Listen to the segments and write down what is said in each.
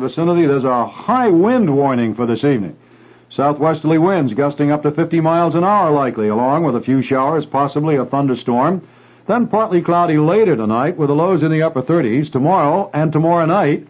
vicinity, there's a high wind warning for this evening. Southwesterly winds gusting up to 50 miles an hour likely, along with a few showers, possibly a thunderstorm. Then partly cloudy later tonight with the lows in the upper 30s. Tomorrow and tomorrow night,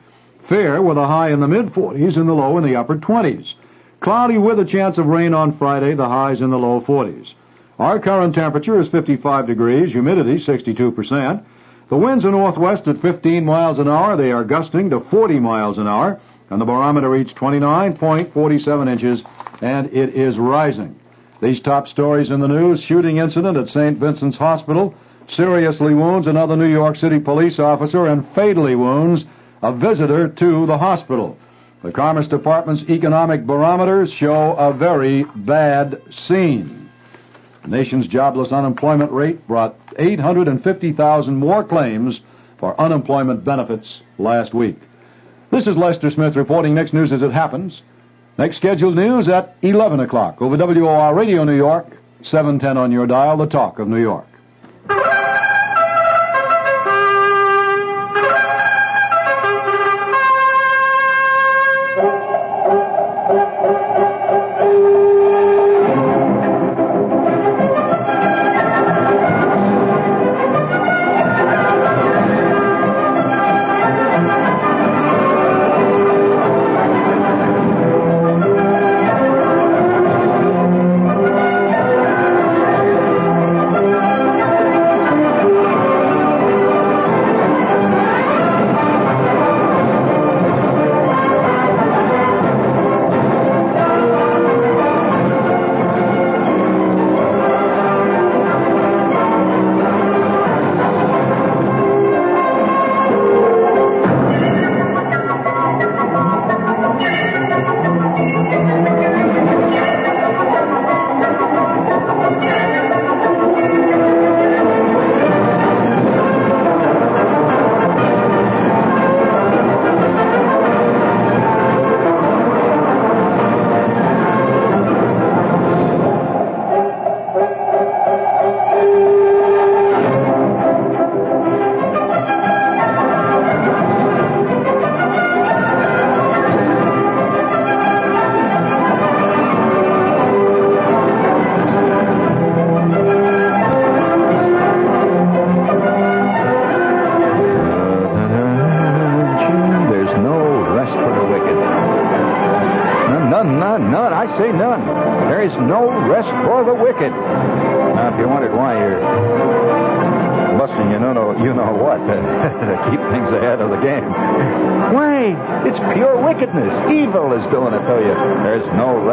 fair with a high in the mid 40s and the low in the upper 20s. Cloudy with a chance of rain on Friday, the highs in the low 40s. Our current temperature is 55 degrees, humidity 62%. The winds are northwest at 15 miles an hour. They are gusting to 40 miles an hour, and the barometer reached 29.47 inches, and it is rising. These top stories in the news shooting incident at St. Vincent's Hospital, seriously wounds another New York City police officer, and fatally wounds a visitor to the hospital. The Commerce Department's economic barometers show a very bad scene. The nation's jobless unemployment rate brought 850,000 more claims for unemployment benefits last week. This is Lester Smith reporting next news as it happens. Next scheduled news at 11 o'clock over WOR Radio New York, 710 on your dial, the talk of New York.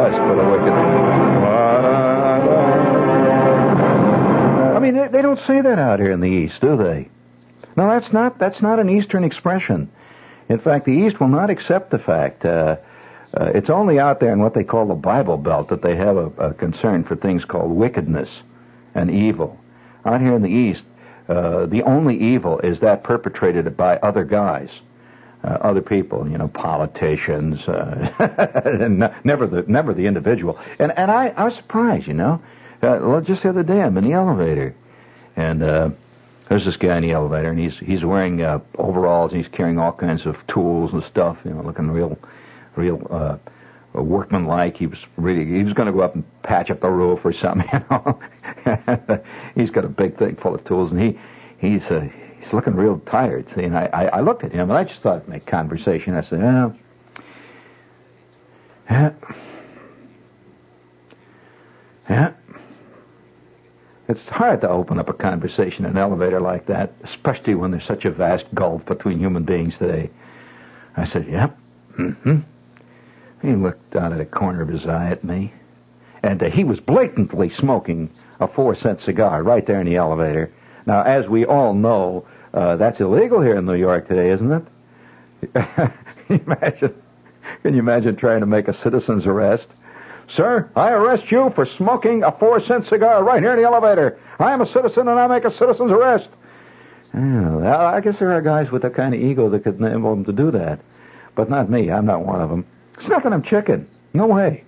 Rest for the wicked. I mean, they, they don't say that out here in the East, do they? No, that's not that's not an Eastern expression. In fact, the East will not accept the fact. Uh, uh, it's only out there in what they call the Bible Belt that they have a, a concern for things called wickedness and evil. Out here in the East, uh, the only evil is that perpetrated by other guys, uh, other people, you know, politicians, uh, and never the never the individual. And and I, I was surprised, you know. Uh, well, just the other day, I'm in the elevator, and uh, there's this guy in the elevator, and he's he's wearing uh, overalls, and he's carrying all kinds of tools and stuff, you know, looking real, real uh, workmanlike. He was really he was going to go up and patch up the roof or something, you know. he's got a big thing full of tools, and he he's uh, he's looking real tired. See, and I, I I looked at him, and I just thought I'd make conversation. I said, well, yeah, yeah. It's hard to open up a conversation in an elevator like that, especially when there's such a vast gulf between human beings today. I said, Yep. Mm-hmm. He looked out of the corner of his eye at me. And uh, he was blatantly smoking a four cent cigar right there in the elevator. Now, as we all know, uh, that's illegal here in New York today, isn't it? imagine, can you imagine trying to make a citizen's arrest? Sir, I arrest you for smoking a four cent cigar right here in the elevator. I am a citizen and I make a citizen's arrest. Well, I guess there are guys with that kind of ego that could enable them to do that. But not me. I'm not one of them. It's not that I'm chicken. No way.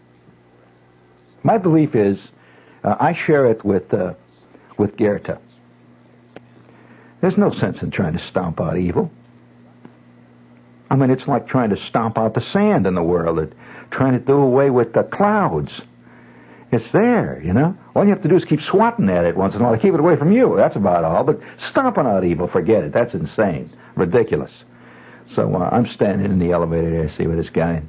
My belief is, uh, I share it with, uh, with Goethe. There's no sense in trying to stomp out evil. I mean, it's like trying to stomp out the sand in the world, and trying to do away with the clouds. It's there, you know. All you have to do is keep swatting at it once in a while to keep it away from you. That's about all. But stomping out evil, forget it. That's insane, ridiculous. So uh, I'm standing in the elevator there, see with this guy,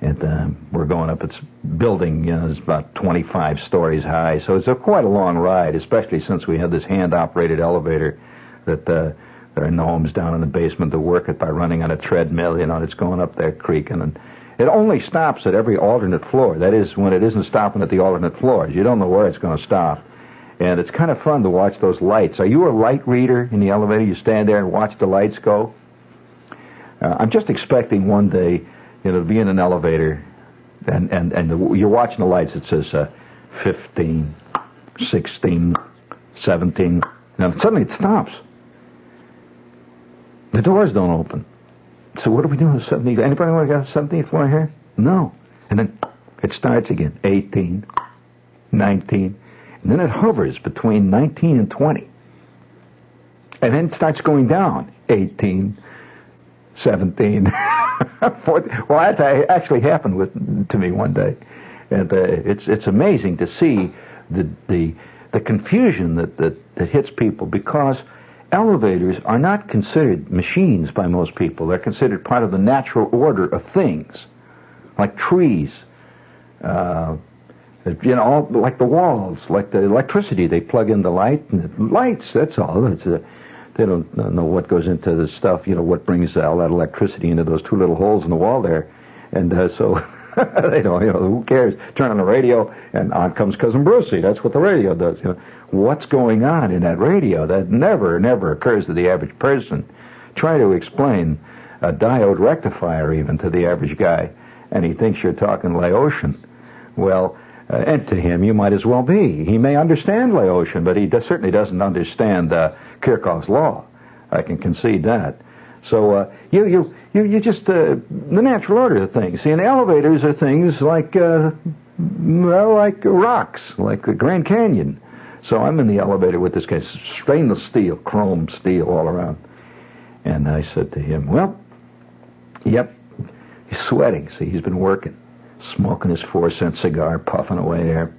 and uh, we're going up. It's building, you know, it's about 25 stories high, so it's a, quite a long ride, especially since we had this hand-operated elevator that uh, there are gnomes down in the basement that work it by running on a treadmill. You know, and it's going up there creaking and. It only stops at every alternate floor. That is, when it isn't stopping at the alternate floors. You don't know where it's going to stop. And it's kind of fun to watch those lights. Are you a light reader in the elevator? You stand there and watch the lights go? Uh, I'm just expecting one day, you know, to be in an elevator, and and and the, you're watching the lights. It says uh, 15, 16, 17. Now suddenly it stops. The doors don't open. So what are we doing? 17? Anybody want to get 17th floor here? No. And then it starts again. 18, 19, and then it hovers between 19 and 20. And then it starts going down. 18, 17. well, that actually happened with to me one day, and uh, it's it's amazing to see the the the confusion that, that that hits people because elevators are not considered machines by most people. They're considered part of the natural order of things, like trees. Uh, you know, all, like the walls, like the electricity. They plug in the light and lights. That's all. A, they don't know what goes into the stuff, you know, what brings all that electricity into those two little holes in the wall there. And uh, so they don't, you know, who cares? Turn on the radio and on comes Cousin Brucey. That's what the radio does. You know, what's going on in that radio? That never, never occurs to the average person. Try to explain a diode rectifier even to the average guy, and he thinks you're talking Laotian. Well, uh, and to him, you might as well be. He may understand Laotian, but he certainly doesn't understand uh, Kirchhoff's law. I can concede that. So uh, you you you you just uh, the natural order of things. See, and elevators are things like uh, well, like rocks, like the Grand Canyon. So I'm in the elevator with this guy, stainless steel, chrome steel all around. And I said to him, "Well, yep." He's sweating. See, he's been working, smoking his four cent cigar, puffing away there.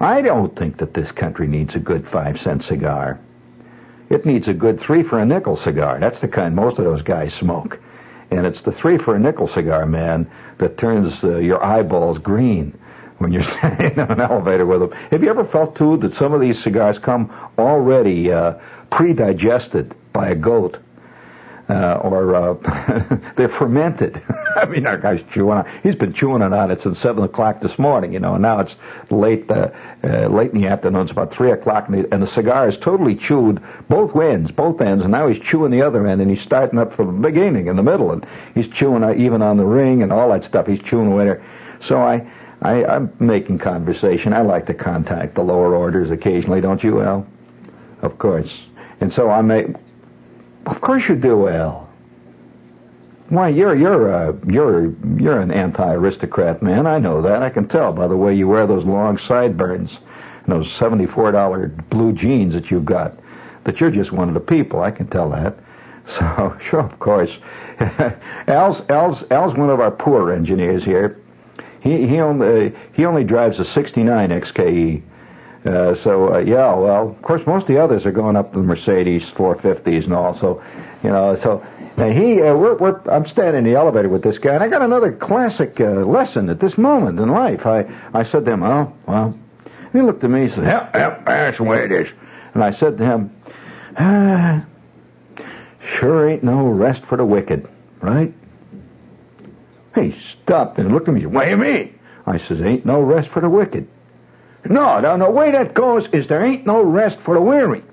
I don't think that this country needs a good five cent cigar. It needs a good three for a nickel cigar. That's the kind most of those guys smoke. And it's the three for a nickel cigar, man, that turns uh, your eyeballs green when you're standing in an elevator with them. Have you ever felt, too, that some of these cigars come already uh, pre-digested by a goat? Uh, or uh, they're fermented. I mean, our guy's chewing on. He's been chewing on it since seven o'clock this morning, you know, and now it's late, uh, uh, late in the afternoon. It's about three o'clock, and the, and the cigar is totally chewed both ends, both ends, and now he's chewing the other end, and he's starting up from the beginning in the middle, and he's chewing uh, even on the ring and all that stuff. He's chewing away there. So I, I, I'm making conversation. I like to contact the lower orders occasionally, don't you, Al? Of course. And so I make of course you do, Al. Why, you're you're uh, you're you're an anti-aristocrat, man. I know that. I can tell by the way you wear those long sideburns and those seventy-four dollar blue jeans that you've got. That you're just one of the people. I can tell that. So sure, of course. Al's Al's Al's one of our poor engineers here. He he only uh, he only drives a '69 XKE. Uh, so uh, yeah, well, of course, most of the others are going up to the Mercedes 450s and all. So, you know, so he, uh, we're, we're, I'm standing in the elevator with this guy, and I got another classic uh, lesson at this moment in life. I, I said to him, oh, well, he looked at me and said, yep, yep, that's the way it is. And I said to him, ah, sure ain't no rest for the wicked, right? He stopped and looked at me. What do you mean? I says, ain't no rest for the wicked. No, no, the way that goes is there ain't no rest for the weary.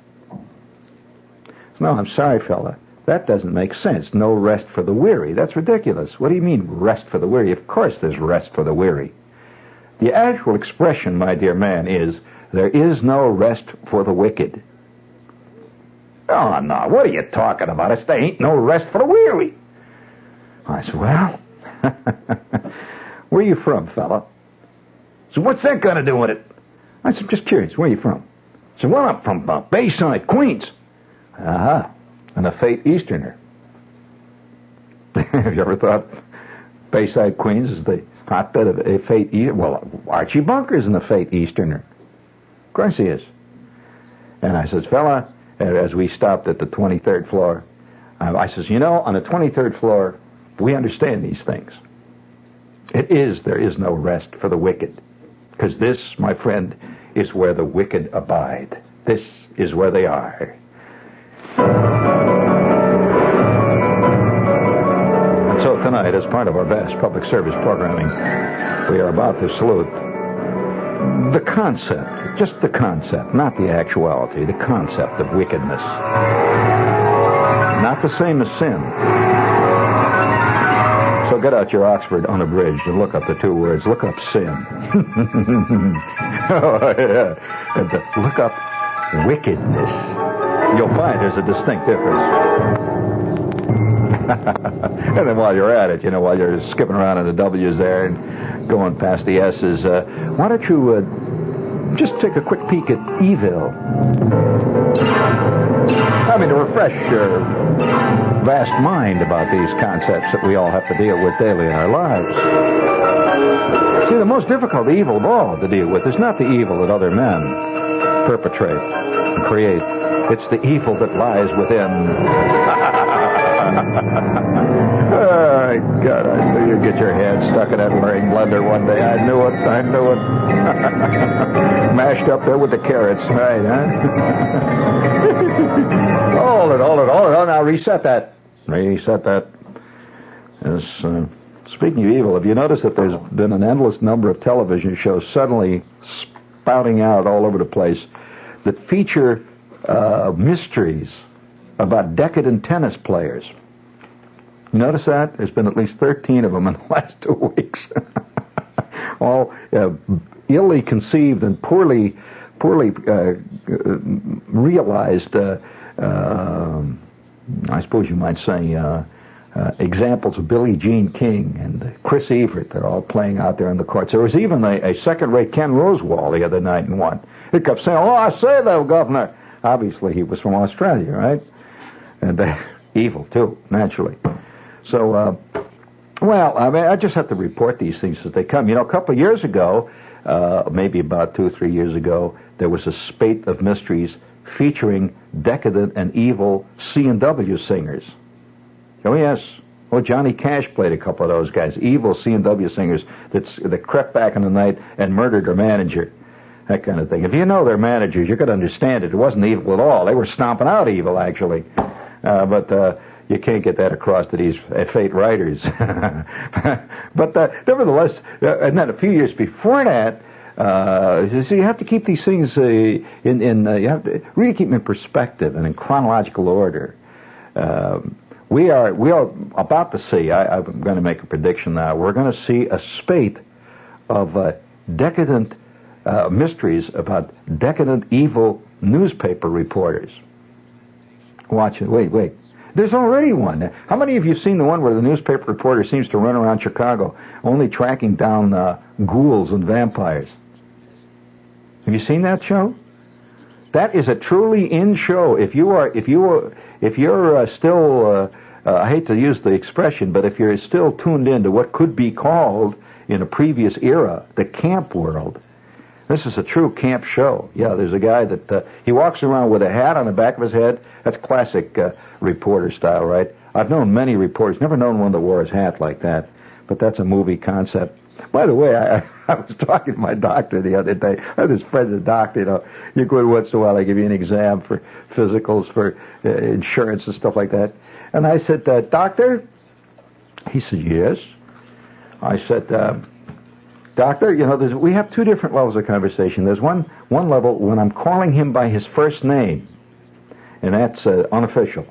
No, I'm sorry, fella. That doesn't make sense. No rest for the weary. That's ridiculous. What do you mean, rest for the weary? Of course there's rest for the weary. The actual expression, my dear man, is there is no rest for the wicked. Oh, no, what are you talking about? It's there ain't no rest for the weary. I said, well, where are you from, fella? So what's that got to do with it? I said, just curious, where are you from? Said, well, I'm from uh, Bayside, Queens. Uh-huh. And a fate Easterner. Have you ever thought Bayside, Queens is the hotbed of a Fate Easter? Well, Archie Bunker's in the Fate Easterner. Of course he is. And I says, fella, as we stopped at the 23rd floor, I says, you know, on the 23rd floor, we understand these things. It is, there is no rest for the wicked. Because this, my friend, is where the wicked abide. This is where they are. And so tonight, as part of our vast public service programming, we are about to salute the concept, just the concept, not the actuality, the concept of wickedness. Not the same as sin. So get out your Oxford unabridged and look up the two words. Look up sin. oh, yeah. And look up wickedness. You'll find there's a distinct difference. and then while you're at it, you know, while you're skipping around in the W's there and going past the S's, uh, why don't you uh, just take a quick peek at evil? I mean, to refresh your vast mind about these concepts that we all have to deal with daily in our lives. See, the most difficult evil of all to deal with is not the evil that other men perpetrate and create. It's the evil that lies within. oh, God, I knew you'd get your head stuck in that ring blender one day. I knew it. I knew it. Mashed up there with the carrots. Right, huh? hold it, hold it, hold it. Oh, now reset that. Reset that. Yes, uh, speaking of evil, have you noticed that there's been an endless number of television shows suddenly spouting out all over the place that feature uh, mysteries about decadent tennis players. Notice that? There's been at least 13 of them in the last two weeks. All uh, illy conceived and poorly, poorly uh, realized, uh, um, I suppose you might say, uh, uh, examples of Billie Jean King and Chris Evert. They're all playing out there in the courts. There was even a, a second-rate Ken Rosewall the other night in one. He kept saying, "Oh, I say though, Governor." Obviously, he was from Australia, right? And uh, evil too, naturally. So, uh, well, I mean, I just have to report these things as they come. You know, a couple of years ago, uh, maybe about two or three years ago, there was a spate of mysteries featuring decadent and evil C&W singers. Oh yes, well Johnny Cash played a couple of those guys, evil C&W singers that that crept back in the night and murdered their manager, that kind of thing. If you know their managers, you could understand it. It wasn't evil at all. They were stomping out evil actually, uh, but. Uh, you can't get that across to these fate writers. but uh, nevertheless, uh, and then a few years before that, uh, so you have to keep these things uh, in, in uh, you have to really keep them in perspective and in chronological order. Um, we are we are about to see. I, am going to make a prediction now. We're going to see a spate of uh, decadent uh, mysteries about decadent, evil newspaper reporters. Watch it. Wait, wait. There's already one. How many of you have seen the one where the newspaper reporter seems to run around Chicago only tracking down uh, ghouls and vampires? Have you seen that show? That is a truly in show. If you are, if you are, if you're uh, still, uh, uh, I hate to use the expression, but if you're still tuned in to what could be called in a previous era the camp world, this is a true camp show. Yeah, there's a guy that uh, he walks around with a hat on the back of his head. That's classic uh, reporter style, right? I've known many reporters, never known one that wore his hat like that. But that's a movie concept. By the way, I, I was talking to my doctor the other day. I have this friend, the doctor. You know, you go in once in a while, they give you an exam for physicals, for uh, insurance and stuff like that. And I said, uh, "Doctor," he said, "Yes." I said. Uh, Doctor, you know, we have two different levels of conversation. There's one, one level when I'm calling him by his first name, and that's uh, unofficial.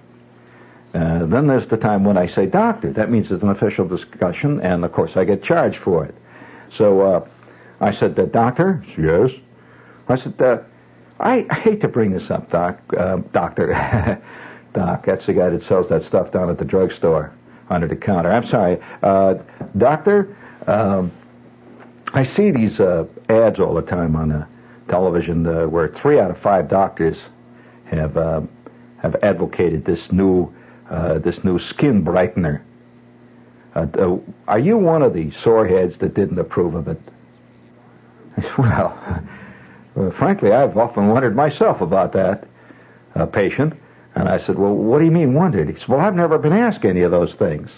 Uh, then there's the time when I say doctor. That means it's an official discussion, and of course I get charged for it. So uh, I said, uh, Doctor? Yes. I said, uh, I, I, hate to bring this up, Doc. Uh, doctor. Doc, that's the guy that sells that stuff down at the drugstore under the counter. I'm sorry. Uh, doctor, um, I see these uh, ads all the time on uh, television uh, where three out of five doctors have uh, have advocated this new uh, this new skin brightener. uh, uh, are you one of the soreheads that didn't approve of it? Well, well, frankly, I've often wondered myself about that, uh, patient. And I said, well, what do you mean wondered? He said, well, I've never been asked any of those things.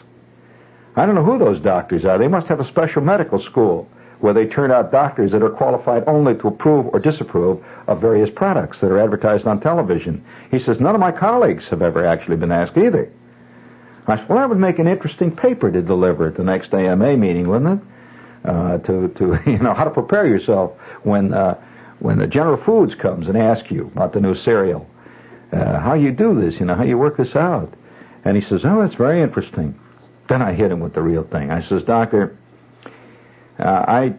I don't know who those doctors are. They must have a special medical school where they turn out doctors that are qualified only to approve or disapprove of various products that are advertised on television. He says, none of my colleagues have ever actually been asked either. I said, well, that would make an interesting paper to deliver at the next AMA meeting, wouldn't it? Uh, to, to, you know, how to prepare yourself when, uh, when the General Foods comes and asks you about the new cereal. Uh, how you do this, you know, how you work this out. And he says, oh, that's very interesting. Then I hit him with the real thing. I says, Doctor, uh, I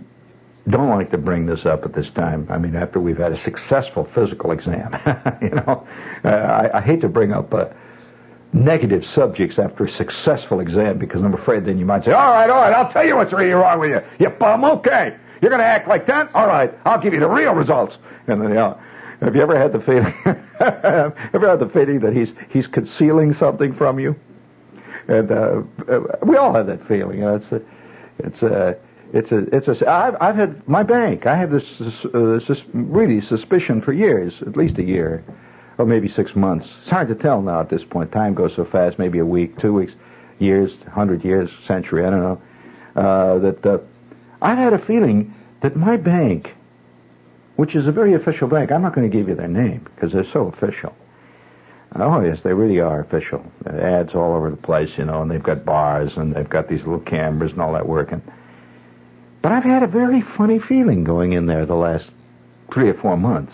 don't like to bring this up at this time. I mean, after we've had a successful physical exam, you know, uh, I, I, hate to bring up uh, negative subjects after a successful exam because I'm afraid then you might say, "All right, all right, I'll tell you what's really wrong with you, you bum." Okay, you're going to act like that. All right, I'll give you the real results. And then, you know, have you ever had the feeling? ever had the feeling that he's he's concealing something from you? And uh, uh we all have that feeling. You know, it's a, it's a it's a, it's a, I've, I've had, my bank, I have this, uh, sus, really suspicion for years, at least a year, or maybe six months. It's hard to tell now at this point. Time goes so fast, maybe a week, two weeks, years, hundred years, century, I don't know. Uh, that, uh, I've had a feeling that my bank, which is a very official bank, I'm not going to give you their name because they're so official. Oh yes, they really are official. Ads all over the place, you know, and they've got bars and they've got these little cameras and all that working. But I've had a very funny feeling going in there the last three or four months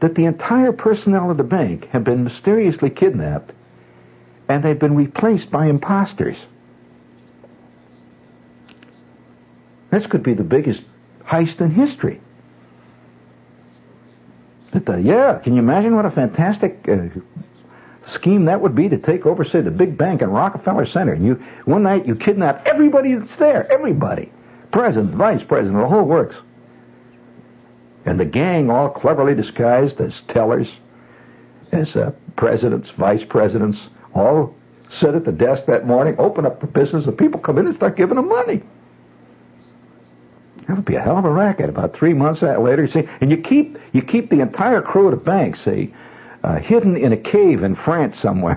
that the entire personnel of the bank have been mysteriously kidnapped and they've been replaced by imposters. This could be the biggest heist in history. Uh, yeah, can you imagine what a fantastic uh, scheme that would be to take over, say, the big bank in Rockefeller Center. And you, one night you kidnap everybody that's there, everybody. President, vice president, the whole works. And the gang all cleverly disguised as tellers, as uh, presidents, vice presidents, all sit at the desk that morning, open up the business, and people come in and start giving them money. That would be a hell of a racket. About three months later, see, and you keep you keep the entire crew of the bank, see, uh, hidden in a cave in France somewhere.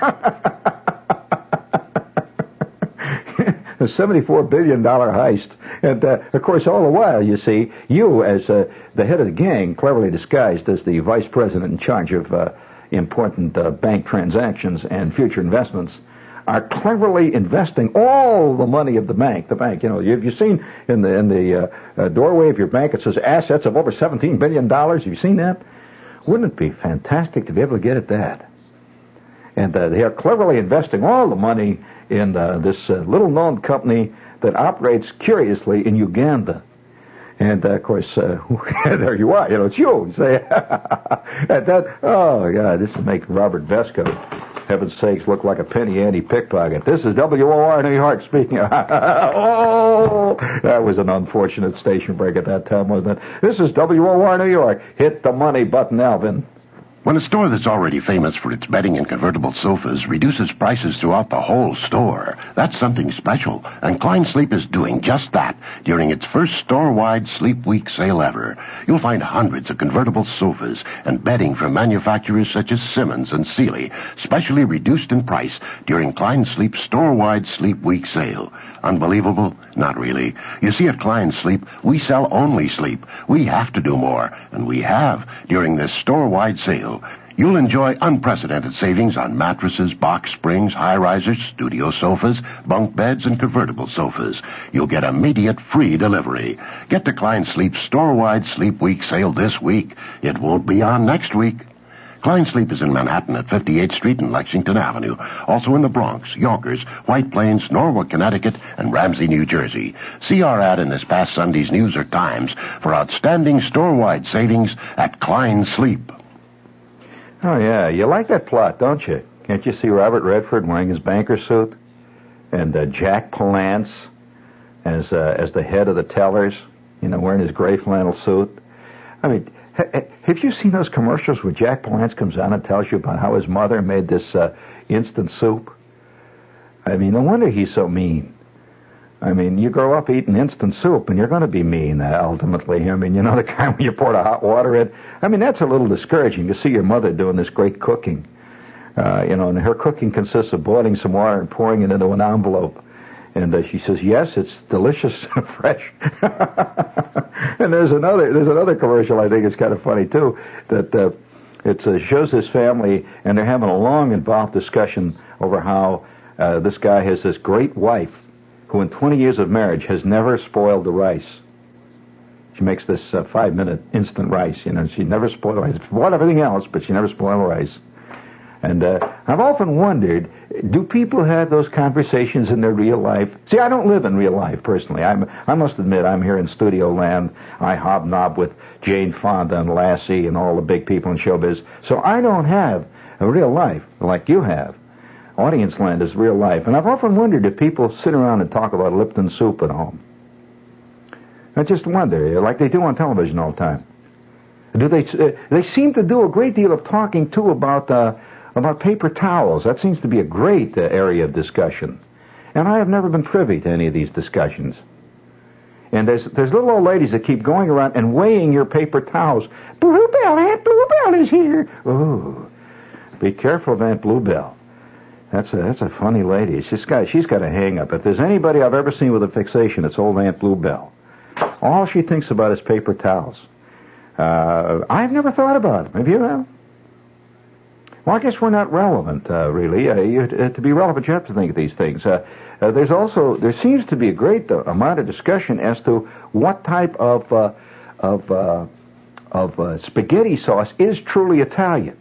a $74 billion heist. And, uh, of course, all the while, you see, you, as uh, the head of the gang, cleverly disguised as the vice president in charge of uh, important uh, bank transactions and future investments, are cleverly investing all the money of the bank. The bank, you know, have you seen in the in the uh, doorway of your bank it says assets of over seventeen billion dollars? Have you seen that? Wouldn't it be fantastic to be able to get at that? And uh, they are cleverly investing all the money in uh, this uh, little known company that operates curiously in Uganda. And uh, of course, uh, there you are. You know, it's you. Say, at that. Oh God, this will make Robert Vesco heaven's sakes, look like a penny ante pickpocket. This is WOR New York speaking. oh, that was an unfortunate station break at that time, wasn't it? This is WOR New York. Hit the money button, Alvin. When a store that's already famous for its bedding and convertible sofas reduces prices throughout the whole store, that's something special. And Klein Sleep is doing just that during its first store-wide Sleep Week sale ever. You'll find hundreds of convertible sofas and bedding from manufacturers such as Simmons and Sealy, specially reduced in price during Klein Sleep's store-wide Sleep Week sale. Unbelievable? Not really. You see, at Klein Sleep, we sell only sleep. We have to do more, and we have during this store-wide sale. You'll enjoy unprecedented savings on mattresses, box springs, high risers, studio sofas, bunk beds, and convertible sofas. You'll get immediate free delivery. Get to Klein Sleep's store-wide Sleep Week sale this week. It won't be on next week. Klein Sleep is in Manhattan at 58th Street and Lexington Avenue. Also in the Bronx, Yonkers, White Plains, Norwalk, Connecticut, and Ramsey, New Jersey. See our ad in this past Sunday's News or Times for outstanding store-wide savings at Klein Sleep. Oh, yeah. You like that plot, don't you? Can't you see Robert Redford wearing his banker suit? And uh, Jack Palance as, uh, as the head of the tellers, you know, wearing his gray flannel suit. I mean, have you seen those commercials where Jack Palance comes on and tells you about how his mother made this uh, instant soup? I mean, no wonder he's so mean. I mean, you grow up eating instant soup, and you're going to be mean uh, ultimately. I mean, you know the kind when you pour the hot water in. I mean, that's a little discouraging to see your mother doing this great cooking. Uh, you know, and her cooking consists of boiling some water and pouring it into an envelope. And uh, she says, "Yes, it's delicious and fresh." and there's another there's another commercial I think is kind of funny too that uh, it uh, shows this family and they're having a long involved discussion over how uh, this guy has this great wife who, in 20 years of marriage, has never spoiled the rice. She makes this uh, five minute instant rice, you know. She never spoiled rice. Bought everything else, but she never spoiled rice. And uh, I've often wondered, do people have those conversations in their real life? See, I don't live in real life personally. I'm, I must admit, I'm here in studio land. I hobnob with Jane Fonda and Lassie and all the big people in showbiz. So I don't have a real life like you have. Audience land is real life. And I've often wondered if people sit around and talk about Lipton soup at home. I just wonder, like they do on television all the time. Do they? Uh, they seem to do a great deal of talking too about uh, about paper towels. That seems to be a great uh, area of discussion. And I have never been privy to any of these discussions. And there's there's little old ladies that keep going around and weighing your paper towels. Bluebell, Aunt Bluebell is here. Oh, be careful of Aunt Bluebell. That's a that's a funny lady. She's got she's got a hang up. If there's anybody I've ever seen with a fixation, it's old Aunt Bluebell. All she thinks about is paper towels. Uh, I've never thought about them. Have you? Well, I guess we're not relevant, uh, really. Uh, uh, to be relevant, you have to think of these things. Uh, uh, there's also there seems to be a great amount of discussion as to what type of of of spaghetti sauce is truly Italian.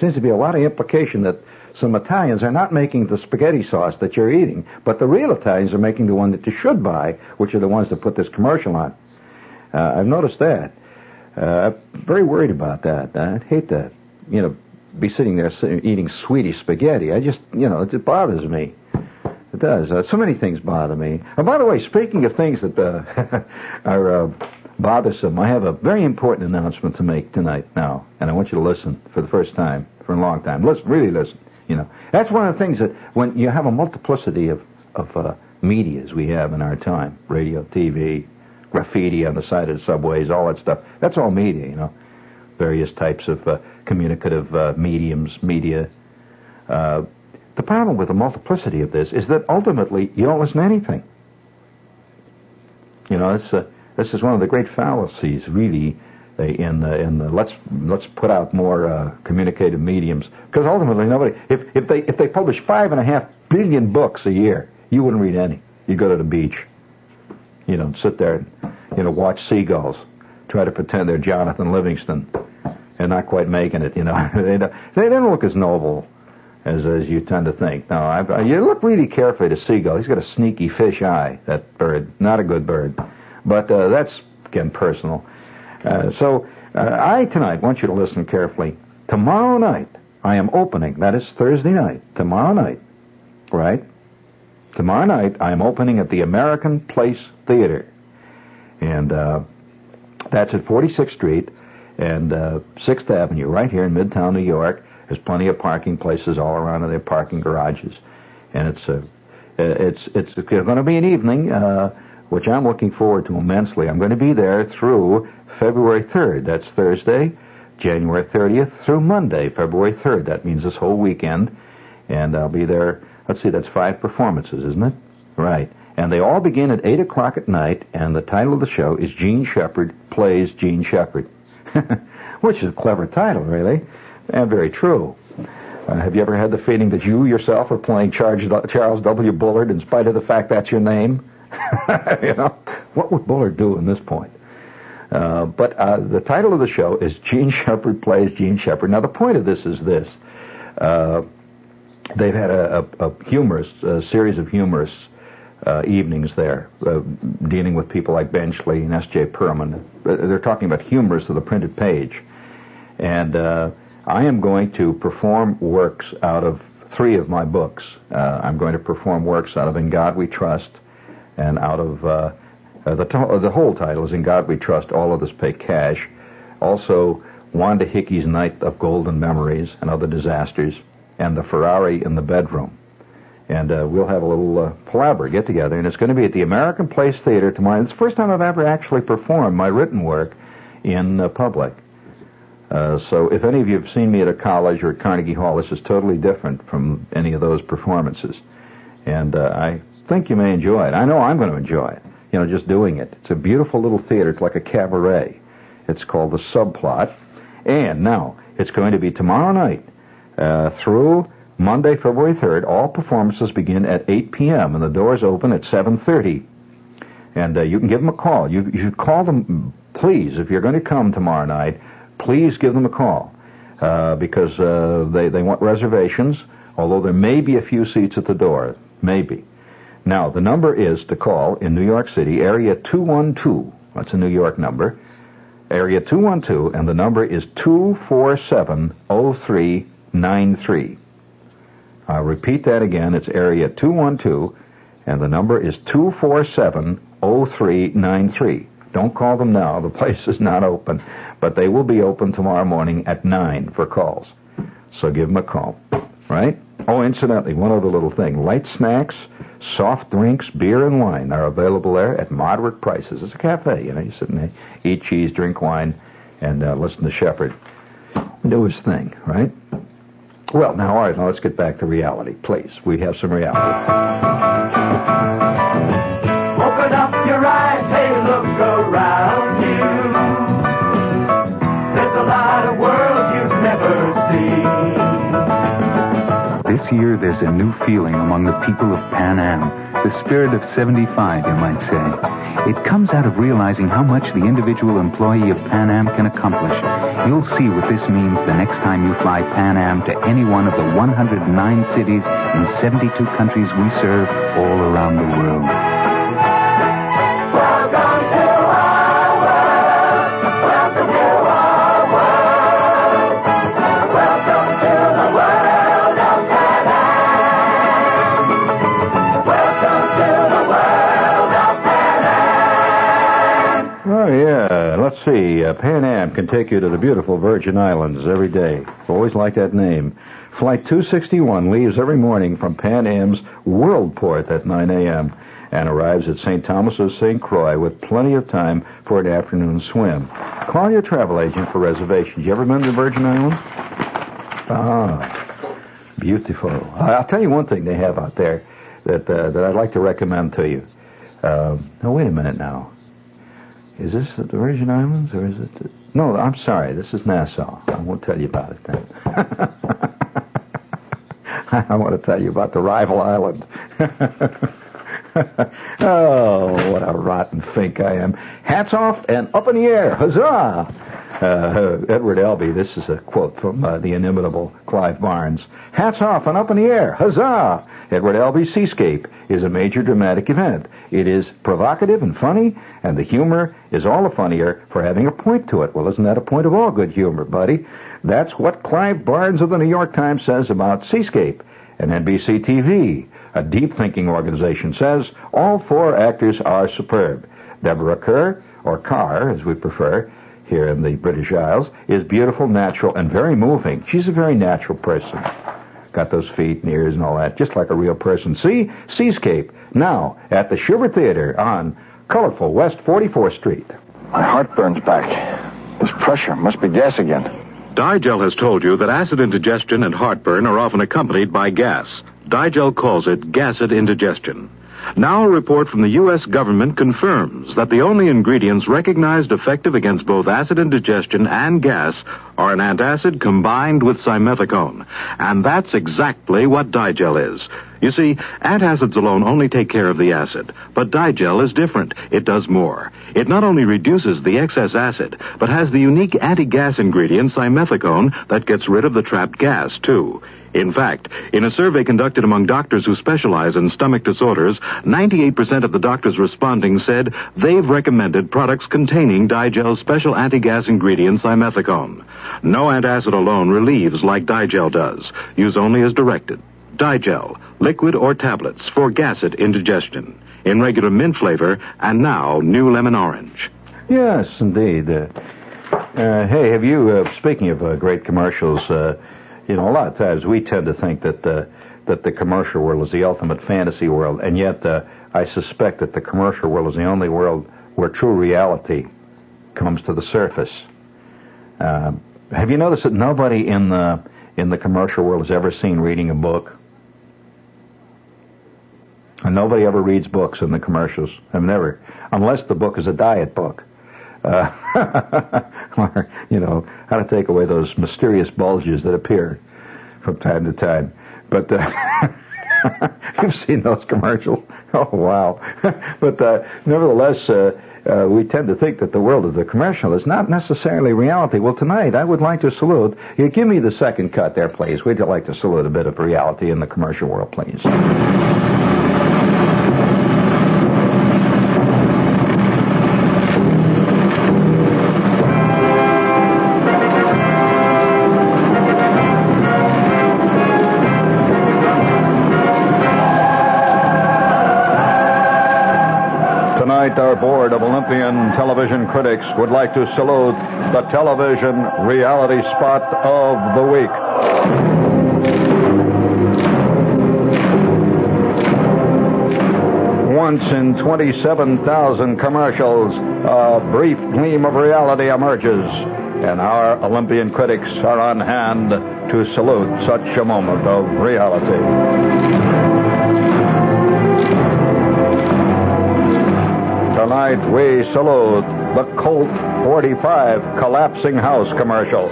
Seems to be a lot of implication that some Italians are not making the spaghetti sauce that you're eating, but the real Italians are making the one that you should buy, which are the ones that put this commercial on. Uh, I've noticed that. Uh, I'm very worried about that. I'd hate to, you know, be sitting there eating sweetie spaghetti. I just, you know, it, bothers me. It does. Uh, so many things bother me. Oh, by the way, speaking of things that uh, are uh, bothersome, I have a very important announcement to make tonight now, and I want you to listen for the first time for a long time. Listen, really listen. You know, that's one of the things that when you have a multiplicity of of uh, medias we have in our time, radio, TV, graffiti on the side of the subways, all that stuff. That's all media. You know, various types of uh, communicative uh, mediums, media. Uh, the problem with the multiplicity of this is that ultimately you don't listen to anything. You know, this, uh, this is one of the great fallacies, really, in the, in the let's let's put out more uh, communicative mediums. Because ultimately nobody if if they if they publish five and a half billion books a year you wouldn't read any. You'd go to the beach. You know sit there and you know watch seagulls. Try to pretend they're Jonathan Livingston and not quite making it you know they don't, they don't look as noble as as you tend to think no I, you look really carefully at a seagull he's got a sneaky fish eye that bird not a good bird but uh, that's again personal uh, so uh, I tonight want you to listen carefully. Tomorrow night I am opening. That is Thursday night. Tomorrow night, right? Tomorrow night I am opening at the American Place Theater, and uh, that's at 46th Street and uh, 6th Avenue, right here in Midtown New York. There's plenty of parking places all around, and are parking garages, and it's a it's it's going to be an evening. Uh, which I'm looking forward to immensely. I'm going to be there through February 3rd. That's Thursday, January 30th through Monday, February 3rd. That means this whole weekend. And I'll be there. Let's see, that's five performances, isn't it? Right. And they all begin at 8 o'clock at night, and the title of the show is Jean Shepherd Plays Jean Shepherd. Which is a clever title, really, and very true. Uh, have you ever had the feeling that you yourself are playing Charles W. Bullard in spite of the fact that's your name? you know, what would Bullard do in this point? Uh, but uh, the title of the show is Jean Shepherd Plays Jean Shepherd. Now, the point of this is this. Uh, they've had a, a, a humorous, a series of humorous uh, evenings there, uh, dealing with people like Benchley and S.J. Perelman. Uh, they're talking about humors of the printed page. And I am going to perform works out of three of my books. I'm going to perform works out of In God We Trust and out of uh, the, to- the whole title is In God We Trust, All of Us Pay Cash. Also, Wanda Hickey's Night of Golden Memories and Other Disasters, and The Ferrari in the Bedroom. And uh, we'll have a little uh, palaver get together, and it's going to be at the American Place Theater tomorrow. It's the first time I've ever actually performed my written work in uh, public. Uh, so if any of you have seen me at a college or at Carnegie Hall, this is totally different from any of those performances. And uh, I think you may enjoy it. I know I'm going to enjoy it, you know, just doing it. It's a beautiful little theater. It's like a cabaret. It's called The Subplot. And now, it's going to be tomorrow night uh, through Monday, February 3rd. All performances begin at 8 p.m. and the doors open at 7.30. And uh, you can give them a call. You, you should call them, please, if you're going to come tomorrow night, please give them a call uh, because uh, they, they want reservations, although there may be a few seats at the door. Maybe. Now, the number is to call in New York City, area 212. That's a New York number. Area 212, and the number is 2470393. I'll repeat that again. It's area 212, and the number is 2470393. Don't call them now. The place is not open, but they will be open tomorrow morning at 9 for calls. So give them a call, right? Oh, incidentally, one other little thing. Light snacks, soft drinks, beer, and wine are available there at moderate prices. It's a cafe, you know. You sit and eat cheese, drink wine, and uh, listen to Shepherd do his thing, right? Well, now, all right, now let's get back to reality, please. We have some reality. Open up your eyes, hey, look around you. There's a lot of world you've never seen. This year, there's a new feeling among the people of Pan Am. The spirit of 75, you might say. It comes out of realizing how much the individual employee of Pan Am can accomplish. You'll see what this means the next time you fly Pan Am to any one of the 109 cities in 72 countries we serve all around the world. See. Uh, Pan Am can take you to the beautiful Virgin Islands every day. Always like that name. Flight 261 leaves every morning from Pan Am's Worldport at 9 a.m. and arrives at St. Thomas St. Croix with plenty of time for an afternoon swim. Call your travel agent for reservations. You ever been to the Virgin Islands? Ah, beautiful. I'll tell you one thing they have out there that uh, that I'd like to recommend to you. Uh, no, wait a minute now. Is this the Virgin Islands or is it? No, I'm sorry. This is Nassau. I won't tell you about it then. I want to tell you about the rival island. oh, what a rotten fink I am. Hats off and up in the air. Huzzah! Uh, Edward Albee, this is a quote from uh, the inimitable Clive Barnes. Hats off and up in the air. Huzzah! Edward Albee's Seascape is a major dramatic event. It is provocative and funny, and the humor is all the funnier for having a point to it. Well, isn't that a point of all good humor, buddy? That's what Clive Barnes of the New York Times says about Seascape. And NBC TV, a deep thinking organization, says all four actors are superb. Deborah Kerr, or Carr as we prefer, here in the British Isles, is beautiful, natural, and very moving. She's a very natural person. Got those feet and ears and all that, just like a real person. See? Seascape, now at the Shubert Theater on colorful West 44th Street. My heartburn's back. This pressure must be gas again. Di-Gel has told you that acid indigestion and heartburn are often accompanied by gas. Di-Gel calls it gassed indigestion. Now a report from the U.S. government confirms that the only ingredients recognized effective against both acid indigestion and gas are an antacid combined with simethicone. And that's exactly what Di-Gel is. You see, antacids alone only take care of the acid, but Di-Gel is different. It does more. It not only reduces the excess acid, but has the unique anti-gas ingredient simethicone that gets rid of the trapped gas, too. In fact, in a survey conducted among doctors who specialize in stomach disorders, 98% of the doctors responding said they've recommended products containing Di-Gel's special anti-gas ingredient simethicone. No antacid alone relieves like Di-Gel does. Use only as directed. Di-Gel, liquid or tablets for gassed indigestion. In regular mint flavor, and now new lemon orange. Yes, indeed. Uh, uh, hey, have you, uh, speaking of uh, great commercials, uh, you know, a lot of times we tend to think that uh, that the commercial world is the ultimate fantasy world, and yet I suspect that the commercial world is the only world where true reality comes to the surface. Have you noticed that nobody in the in the commercial world has ever seen reading a book? And nobody ever reads books in the commercials. I've never, unless the book is a diet book. Uh, or, you know, how to take away those mysterious bulges that appear from time to time. But uh, you've seen those commercials. Oh wow! but uh, nevertheless, uh, uh, we tend to think that the world of the commercial is not necessarily reality. Well, tonight I would like to salute. You give me the second cut there, please. We'd like to salute a bit of reality in the commercial world, please. Board of Olympian television critics would like to salute the television reality spot of the week. Once in 27,000 commercials, a brief gleam of reality emerges, and our Olympian critics are on hand to salute such a moment of reality. Tonight we salute the Colt 45 collapsing house commercial.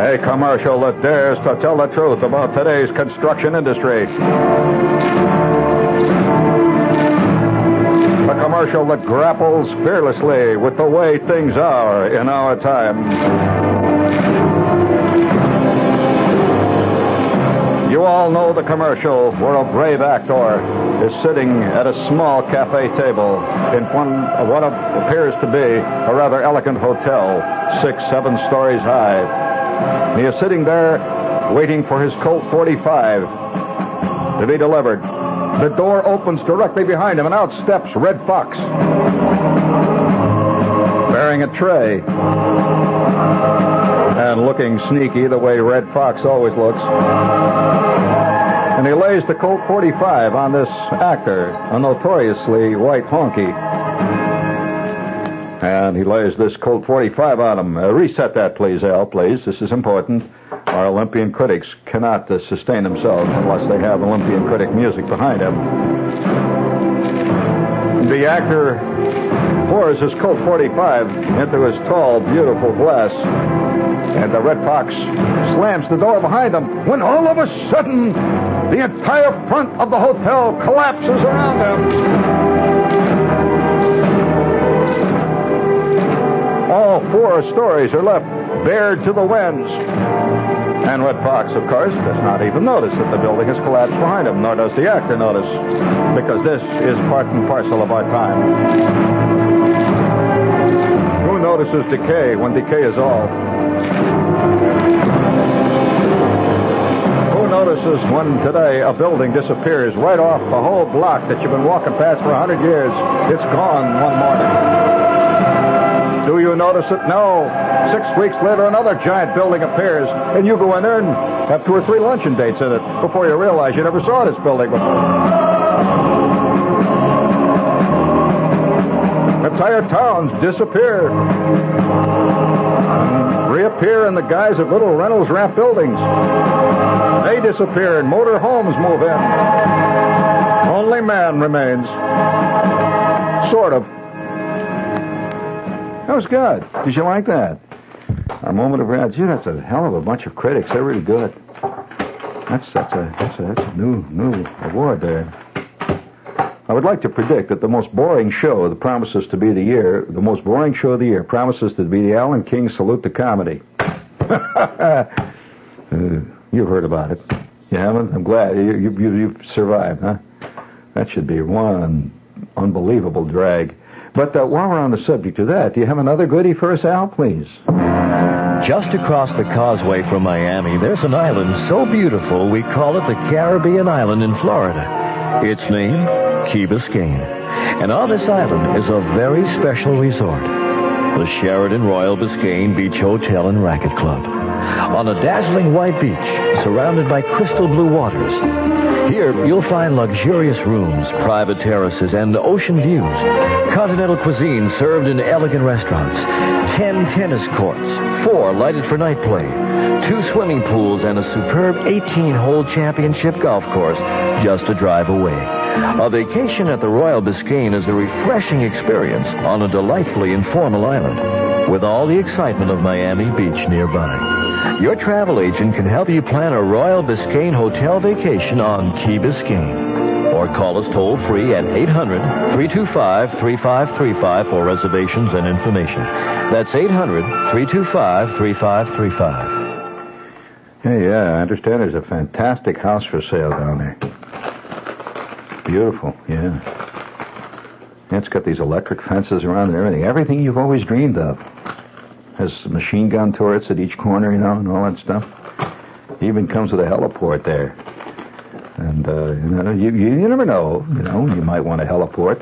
A commercial that dares to tell the truth about today's construction industry. A commercial that grapples fearlessly with the way things are in our time. You all know the commercial where a brave actor is sitting at a small cafe table in one of what appears to be a rather elegant hotel, six, seven stories high. He is sitting there waiting for his Colt 45 to be delivered. The door opens directly behind him, and out steps Redd Foxx, bearing a tray. And looking sneaky the way Redd Foxx always looks. And he lays the Colt 45 on this actor, a notoriously white honky. And he lays this Colt 45 on him. Uh, reset that, please, Al, please. This is important. Our Olympian critics cannot uh, sustain themselves unless they have Olympian critic music behind them. The actor pours his Colt 45 into his tall, beautiful glass, and the Redd Foxx slams the door behind him when all of a sudden the entire front of the hotel collapses around them. All four stories are left bared to the winds. And Redd Foxx, of course, does not even notice that the building has collapsed behind him, nor does the actor notice, because this is part and parcel of our time. Notices decay when decay is all? Who notices when today a building disappears right off the whole block that you've been walking past for a hundred years? It's gone one morning. Do you notice it? No. Six weeks later, another giant building appears, and you go in there and have two or three luncheon dates in it before you realize you never saw this building before. Entire towns disappear. Reappear in the guise of little Reynolds Wrap buildings. They disappear and motor homes move in. Only man remains. Sort of. That was good. Did you like that? Our moment of reality. Gee, that's a hell of a bunch of critics. They're really good. That's that's a that's a, that's a new new award there. I would like to predict that the most boring show that promises to be the year, the most boring show of the year, promises to be the Alan King Salute to Comedy. uh, you've heard about it. You haven't? I'm glad. You, you, you, you've survived, huh? That should be one unbelievable drag. But uh, while we're on the subject of that, do you have another goodie for us, Al, please? Just across the causeway from Miami, there's an island so beautiful we call it the Caribbean Island in Florida. Its name, Key Biscayne. And on this island is a very special resort, the Sheraton Royal Biscayne Beach Hotel and Racquet Club. on a dazzling white beach surrounded by crystal blue waters. Here, you'll find luxurious rooms, private terraces, and ocean views. Continental cuisine served in elegant restaurants. Ten tennis courts, four lighted for night play, two swimming pools, and a superb 18-hole championship golf course just a drive away. A vacation at the Royal Biscayne is a refreshing experience on a delightfully informal island with all the excitement of Miami Beach nearby. Your travel agent can help you plan a Royal Biscayne hotel vacation on Key Biscayne. Or call us toll free at 800 325 3535 for reservations and information. That's 800 325 3535. Hey, yeah, I understand there's a fantastic house for sale down there. Beautiful, yeah. It's got these electric fences around and everything. Everything you've always dreamed of. Has machine gun turrets at each corner, you know, and all that stuff. He Even comes with a heliport there. And, uh, you know, you, you, never know, you know, you might want a heliport.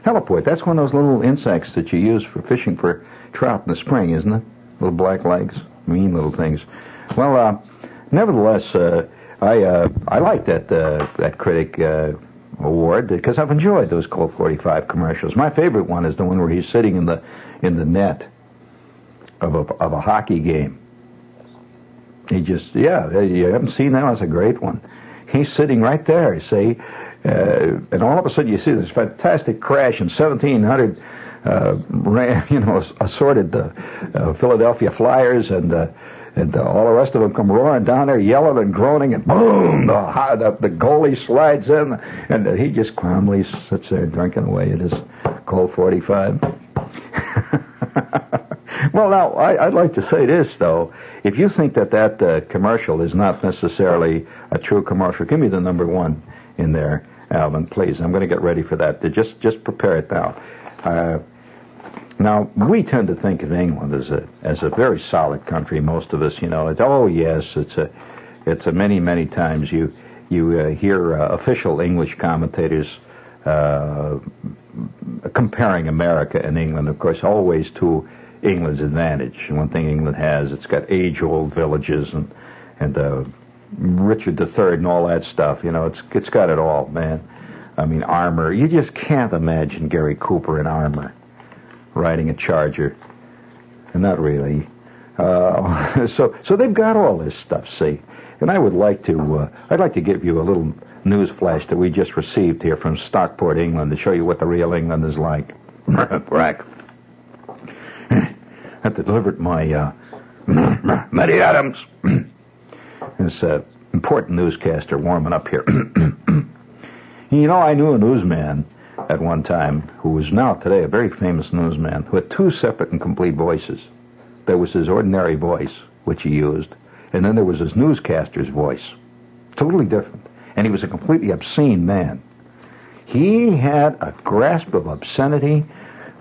heliport, that's one of those little insects that you use for fishing for trout in the spring, isn't it? Little black legs, mean little things. Well, uh, nevertheless, uh, I uh, I like that uh, that critic uh, award because I've enjoyed those Colt 45 commercials. My favorite one is the one where he's sitting in the in the net of a of a hockey game. He just yeah, you haven't seen that? That's a great one. He's sitting right there, you see, uh, and all of a sudden you see this fantastic crash in 1700. Uh, ran, you know, assorted the uh, Philadelphia Flyers and uh, and uh, all the rest of them come roaring down there, yelling and groaning, and boom, the, the, the goalie slides in, and uh, he just calmly sits there drinking away at his Colt 45. well, now, I, would like to say this, though. If you think that that uh, commercial is not necessarily a true commercial, give me the number one in there, Alvin, please. I'm going to get ready for that. Just, just prepare it now. Uh, now we tend to think of England as a as a very solid country. Most of us, you know, oh yes, it's a it's a many many times you you uh, hear uh, official English commentators uh, comparing America and England, of course, always to England's advantage. And one thing England has, it's got age-old villages and and uh, Richard III and all that stuff. You know, it's it's got it all, man. I mean, armor. You just can't imagine Gary Cooper in armor riding a Charger. Not really. Uh, so, so they've got all this stuff, see. And I would like to, uh, I'd like to give you a little news flash that we just received here from Stockport, England, to show you what the real England is like. I delivered my, uh, Matty Adams. this, uh, important newscaster warming up here. you know, I knew a newsman at one time who is now today a very famous newsman who had two separate and complete voices. There was his ordinary voice, which he used, and then there was his newscaster's voice. Totally different. And he was a completely obscene man. He had a grasp of obscenity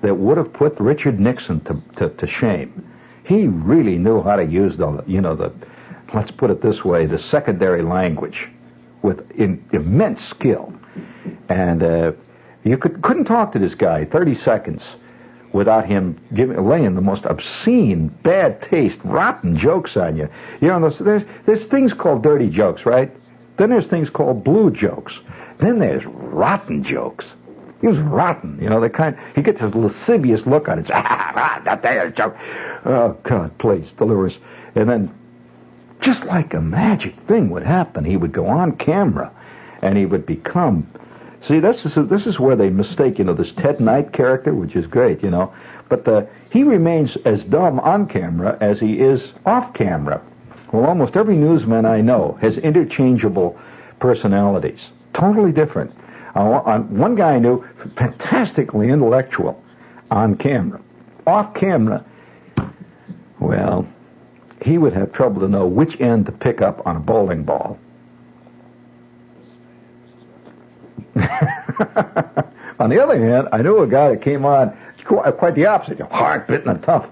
that would have put Richard Nixon to, to, to shame. He really knew how to use the, you know, the, let's put it this way, the secondary language with in, immense skill. And uh, you could, couldn't talk to this guy 30 seconds without him giving, laying the most obscene, bad taste, rotten jokes on you. You know, there's, there's, there's things called dirty jokes, right? Then there's things called blue jokes. Then there's rotten jokes. He was rotten, you know, the kind, he gets this lascivious look on his, ah, that joke. Oh, God, please, deliver us. And then, just like a magic thing would happen, he would go on camera and he would become See, this is this is where they mistake, you know, this Ted Knight character, which is great, you know, but the, he remains as dumb on camera as he is off camera. Well, almost every newsman I know has interchangeable personalities, totally different. Uh, one guy I knew, fantastically intellectual on camera. Off camera, well, he would have trouble to know which end to pick up on a bowling ball. on the other hand, I knew a guy that came on quite the opposite, hard bitten and tough.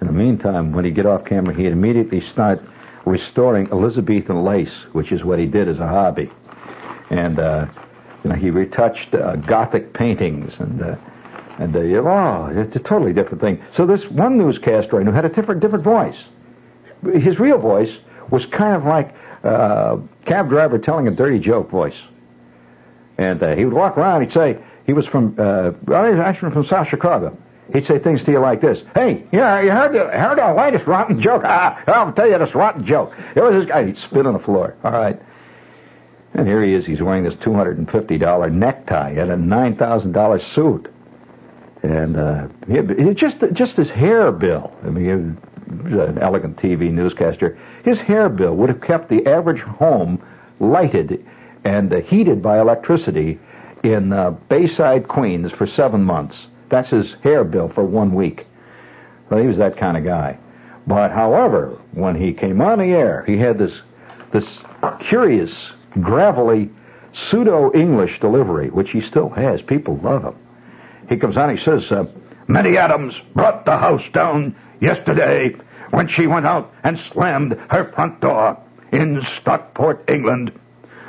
In the meantime, when he get off camera, he'd immediately start restoring Elizabethan lace, which is what he did as a hobby. And, uh, know, he retouched uh, Gothic paintings and, uh, and, uh, oh, it's a totally different thing. So this one newscaster I knew had a different, different voice. his real voice was kind of like uh, cab driver telling a dirty joke voice. And uh, he would walk around. He'd say he was from uh, well, actually from South Chicago. He'd say things to you like this: "Hey, yeah, you heard the heard our latest rotten joke? Ah, I'll tell you this rotten joke. There was this guy. He'd spit on the floor. All right." And here he is. He's wearing this two hundred and fifty dollar necktie and a nine thousand dollar suit, and uh, he, just just his hair bill. I mean, an elegant TV newscaster. His hair bill would have kept the average home lighted and uh, heated by electricity in uh, Bayside, Queens, for seven months. That's his hair bill for one week. Well, he was that kind of guy. But however, when he came on the air, he had this this curious, gravelly, pseudo English delivery, which he still has. People love him. He comes on, he says, uh, Minnie Adams brought the house down yesterday when she went out and slammed her front door in Stockport, England.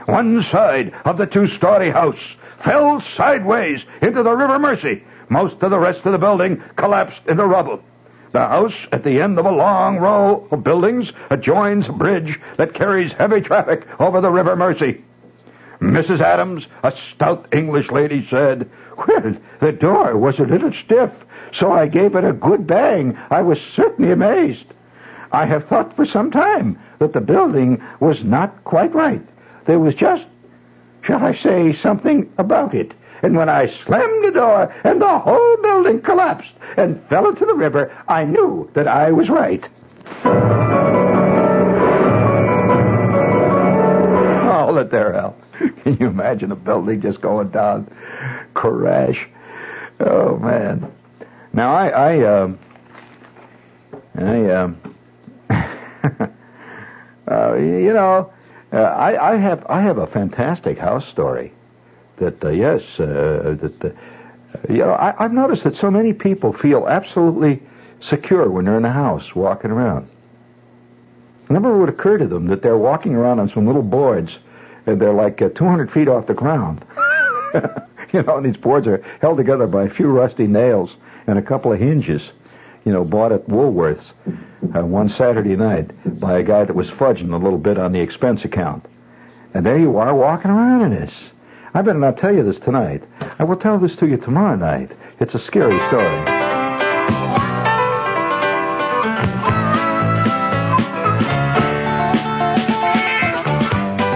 One side of the two-story house fell sideways into the River Mersey. Most of the rest of the building collapsed into rubble. The house at the end of a long row of buildings adjoins a bridge that carries heavy traffic over the River Mersey. Mrs. Adams, a stout English lady, said, Well, the door was a little stiff, so I gave it a good bang. I was certainly amazed. I have thought for some time that the building was not quite right. There was just, shall I say, something about it. And when I slammed the door and the whole building collapsed and fell into the river, I knew that I was right. Hold it there, Al. Can you imagine a building just going down? Crash. Oh, man. Now, I, I, um, I, um, uh, you know, uh, I, I have, I have a fantastic house story that uh, yes, uh, that uh, you know, I, I've noticed that so many people feel absolutely secure when they're in the house walking around. It never would occur to them that they're walking around on some little boards and they're like uh, 200 feet off the ground. you know, and these boards are held together by a few rusty nails and a couple of hinges. You know, bought at Woolworths uh, one Saturday night by a guy that was fudging a little bit on the expense account. And there you are walking around in this. I better not tell you this tonight. I will tell this to you tomorrow night. It's a scary story.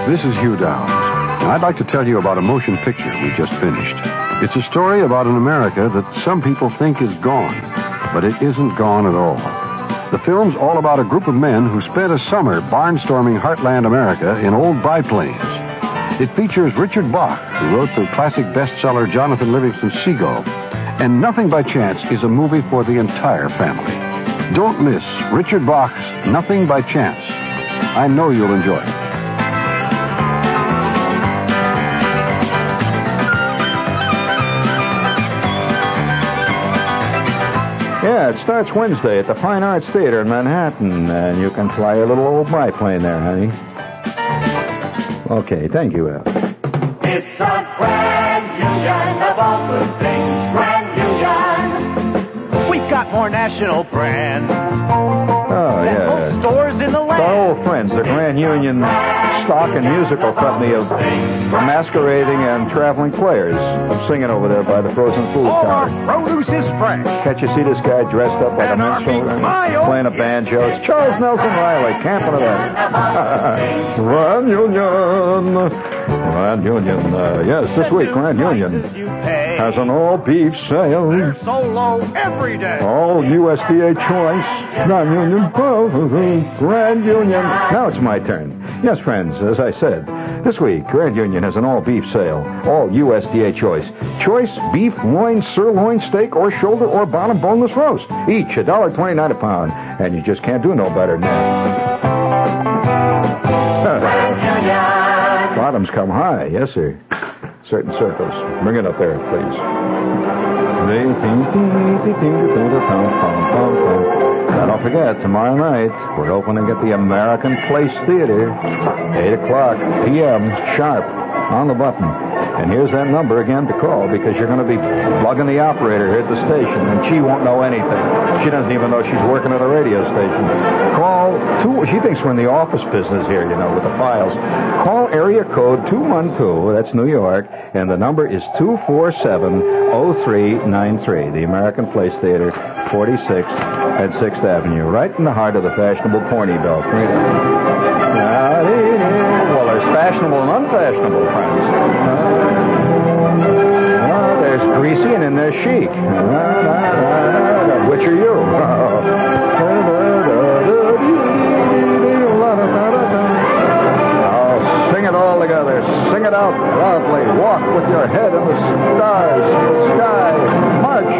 This is Hugh Downs, I'd like to tell you about a motion picture we just finished. It's a story about an America that some people think is gone, but it isn't gone at all. The film's all about a group of men who spent a summer barnstorming Heartland America in old biplanes. It features Richard Bach, who wrote the classic bestseller Jonathan Livingston Seagull, and Nothing by Chance is a movie for the entire family. Don't miss Richard Bach's Nothing by Chance. I know you'll enjoy it. Yeah, it starts Wednesday at the Fine Arts Theater in Manhattan, and you can fly a little old biplane there, honey. Okay, thank you, Al. It's a grand union of all good things. Grand union. We've got more national brands. Oh, yeah. most stores in the Old friends, the Grand Union Stock and Musical Company of masquerading and traveling players singing over there by the frozen food counter. produce is fresh. Can't you see this guy dressed up like a And our minstrel meat, my own playing a banjo? It's Charles Nelson Reilly, camping it up. Grand Union. Grand Union. Uh, yes, this week, Grand Union Prices you pay. has an all beef sale. They're so low every day. All USDA choice. Grand Union. Both Grand Union. Now it's my turn. Yes, friends, as I said, this week, Grand Union has an all beef sale. All USDA choice. Choice beef, loin, sirloin, steak, or shoulder, or bottom boneless roast. Each $1.29 a pound. And you just can't do no better than that. Bottoms come high. Yes, sir. Certain circles. Bring it up there, please. Now don't forget, tomorrow night, we're to get the American Place Theater, 8 o'clock p.m. sharp, on the button. And here's that number again to call because you're going to be plugging the operator here at the station, and she won't know anything. She doesn't even know she's working at a radio station. Call two. She thinks we're in the office business here, you know, with the files. Call area code 212. That's New York, and the number is 247-0393. The American Place Theater, 46 at 6th Avenue, right in the heart of the fashionable porny belt. Well, there's fashionable and unfashionable, friends. Greasy and then there's chic. Which are you? Oh, sing it all together. Sing it out loudly. Walk with your head in the stars, the sky. March.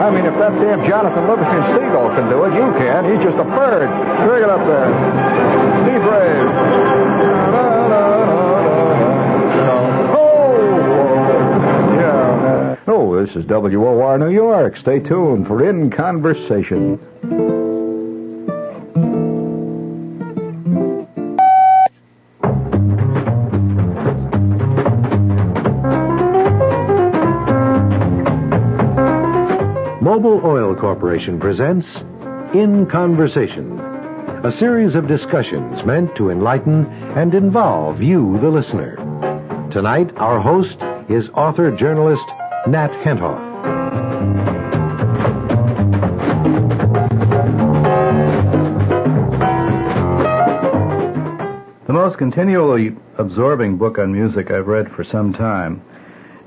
I mean, if that damn Jonathan Livingston Seagull can do it, you can. He's just a bird. Bring it up there. Be brave. This is WOR New York. Stay tuned for In Conversation. Mobil Oil Corporation presents In Conversation, a series of discussions meant to enlighten and involve you, the listener. Tonight, our host is author journalist Nat Hentoff. The most continually absorbing book on music I've read for some time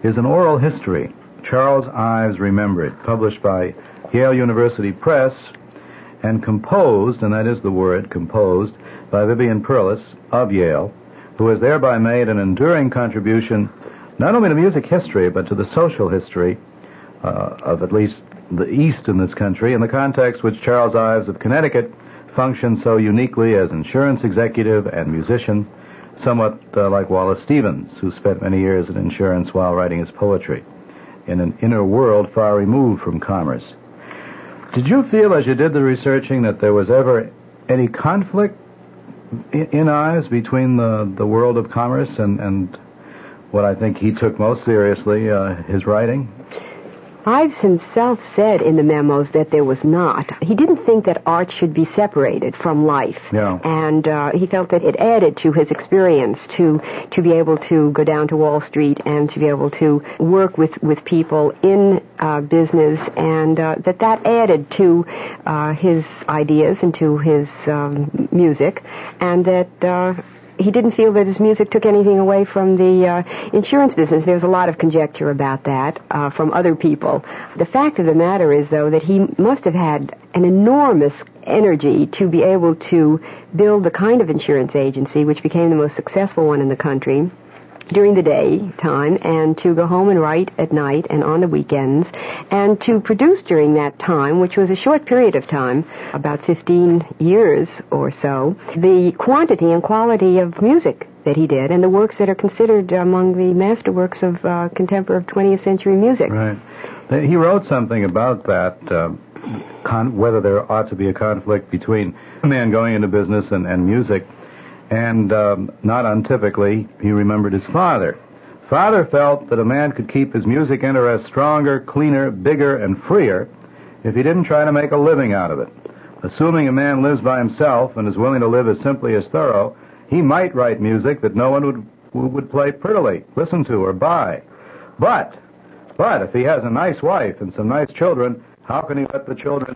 is an oral history, Charles Ives Remembered, published by Yale University Press and composed, and that is the word, composed, by Vivian Perlis of Yale, who has thereby made an enduring contribution not only to music history, but to the social history uh, of at least the East in this country, in the context which Charles Ives of Connecticut functioned so uniquely as insurance executive and musician, somewhat uh, like Wallace Stevens, who spent many years in insurance while writing his poetry, in an inner world far removed from commerce. Did you feel as you did the researching that there was ever any conflict in, in Ives between the, the world of commerce and, and what I think he took most seriously, uh, his writing? Ives himself said in the memos that there was not. He didn't think that art should be separated from life. Yeah. And uh, he felt that it added to his experience to to be able to go down to Wall Street and to be able to work with, with people in uh, business and uh, that that added to uh, his ideas and to his um, music and that uh, he didn't feel that his music took anything away from the uh, insurance business. There's a lot of conjecture about that uh, from other people. The fact of the matter is, though, that he must have had an enormous energy to be able to build the kind of insurance agency which became the most successful one in the country during the day time and to go home and write at night and on the weekends and to produce during that time, which was a short period of time, about 15 years or so, the quantity and quality of music that he did and the works that are considered among the masterworks of uh, contemporary 20th century music. Right. He wrote something about that, uh, con- whether there ought to be a conflict between a man going into business and, and music. And um, not untypically, he remembered his father. Father felt that a man could keep his music interest stronger, cleaner, bigger, and freer if he didn't try to make a living out of it. Assuming a man lives by himself and is willing to live as simply as Thoreau, he might write music that no one would would play prettily, listen to, or buy. But, but if he has a nice wife and some nice children, how can he let the children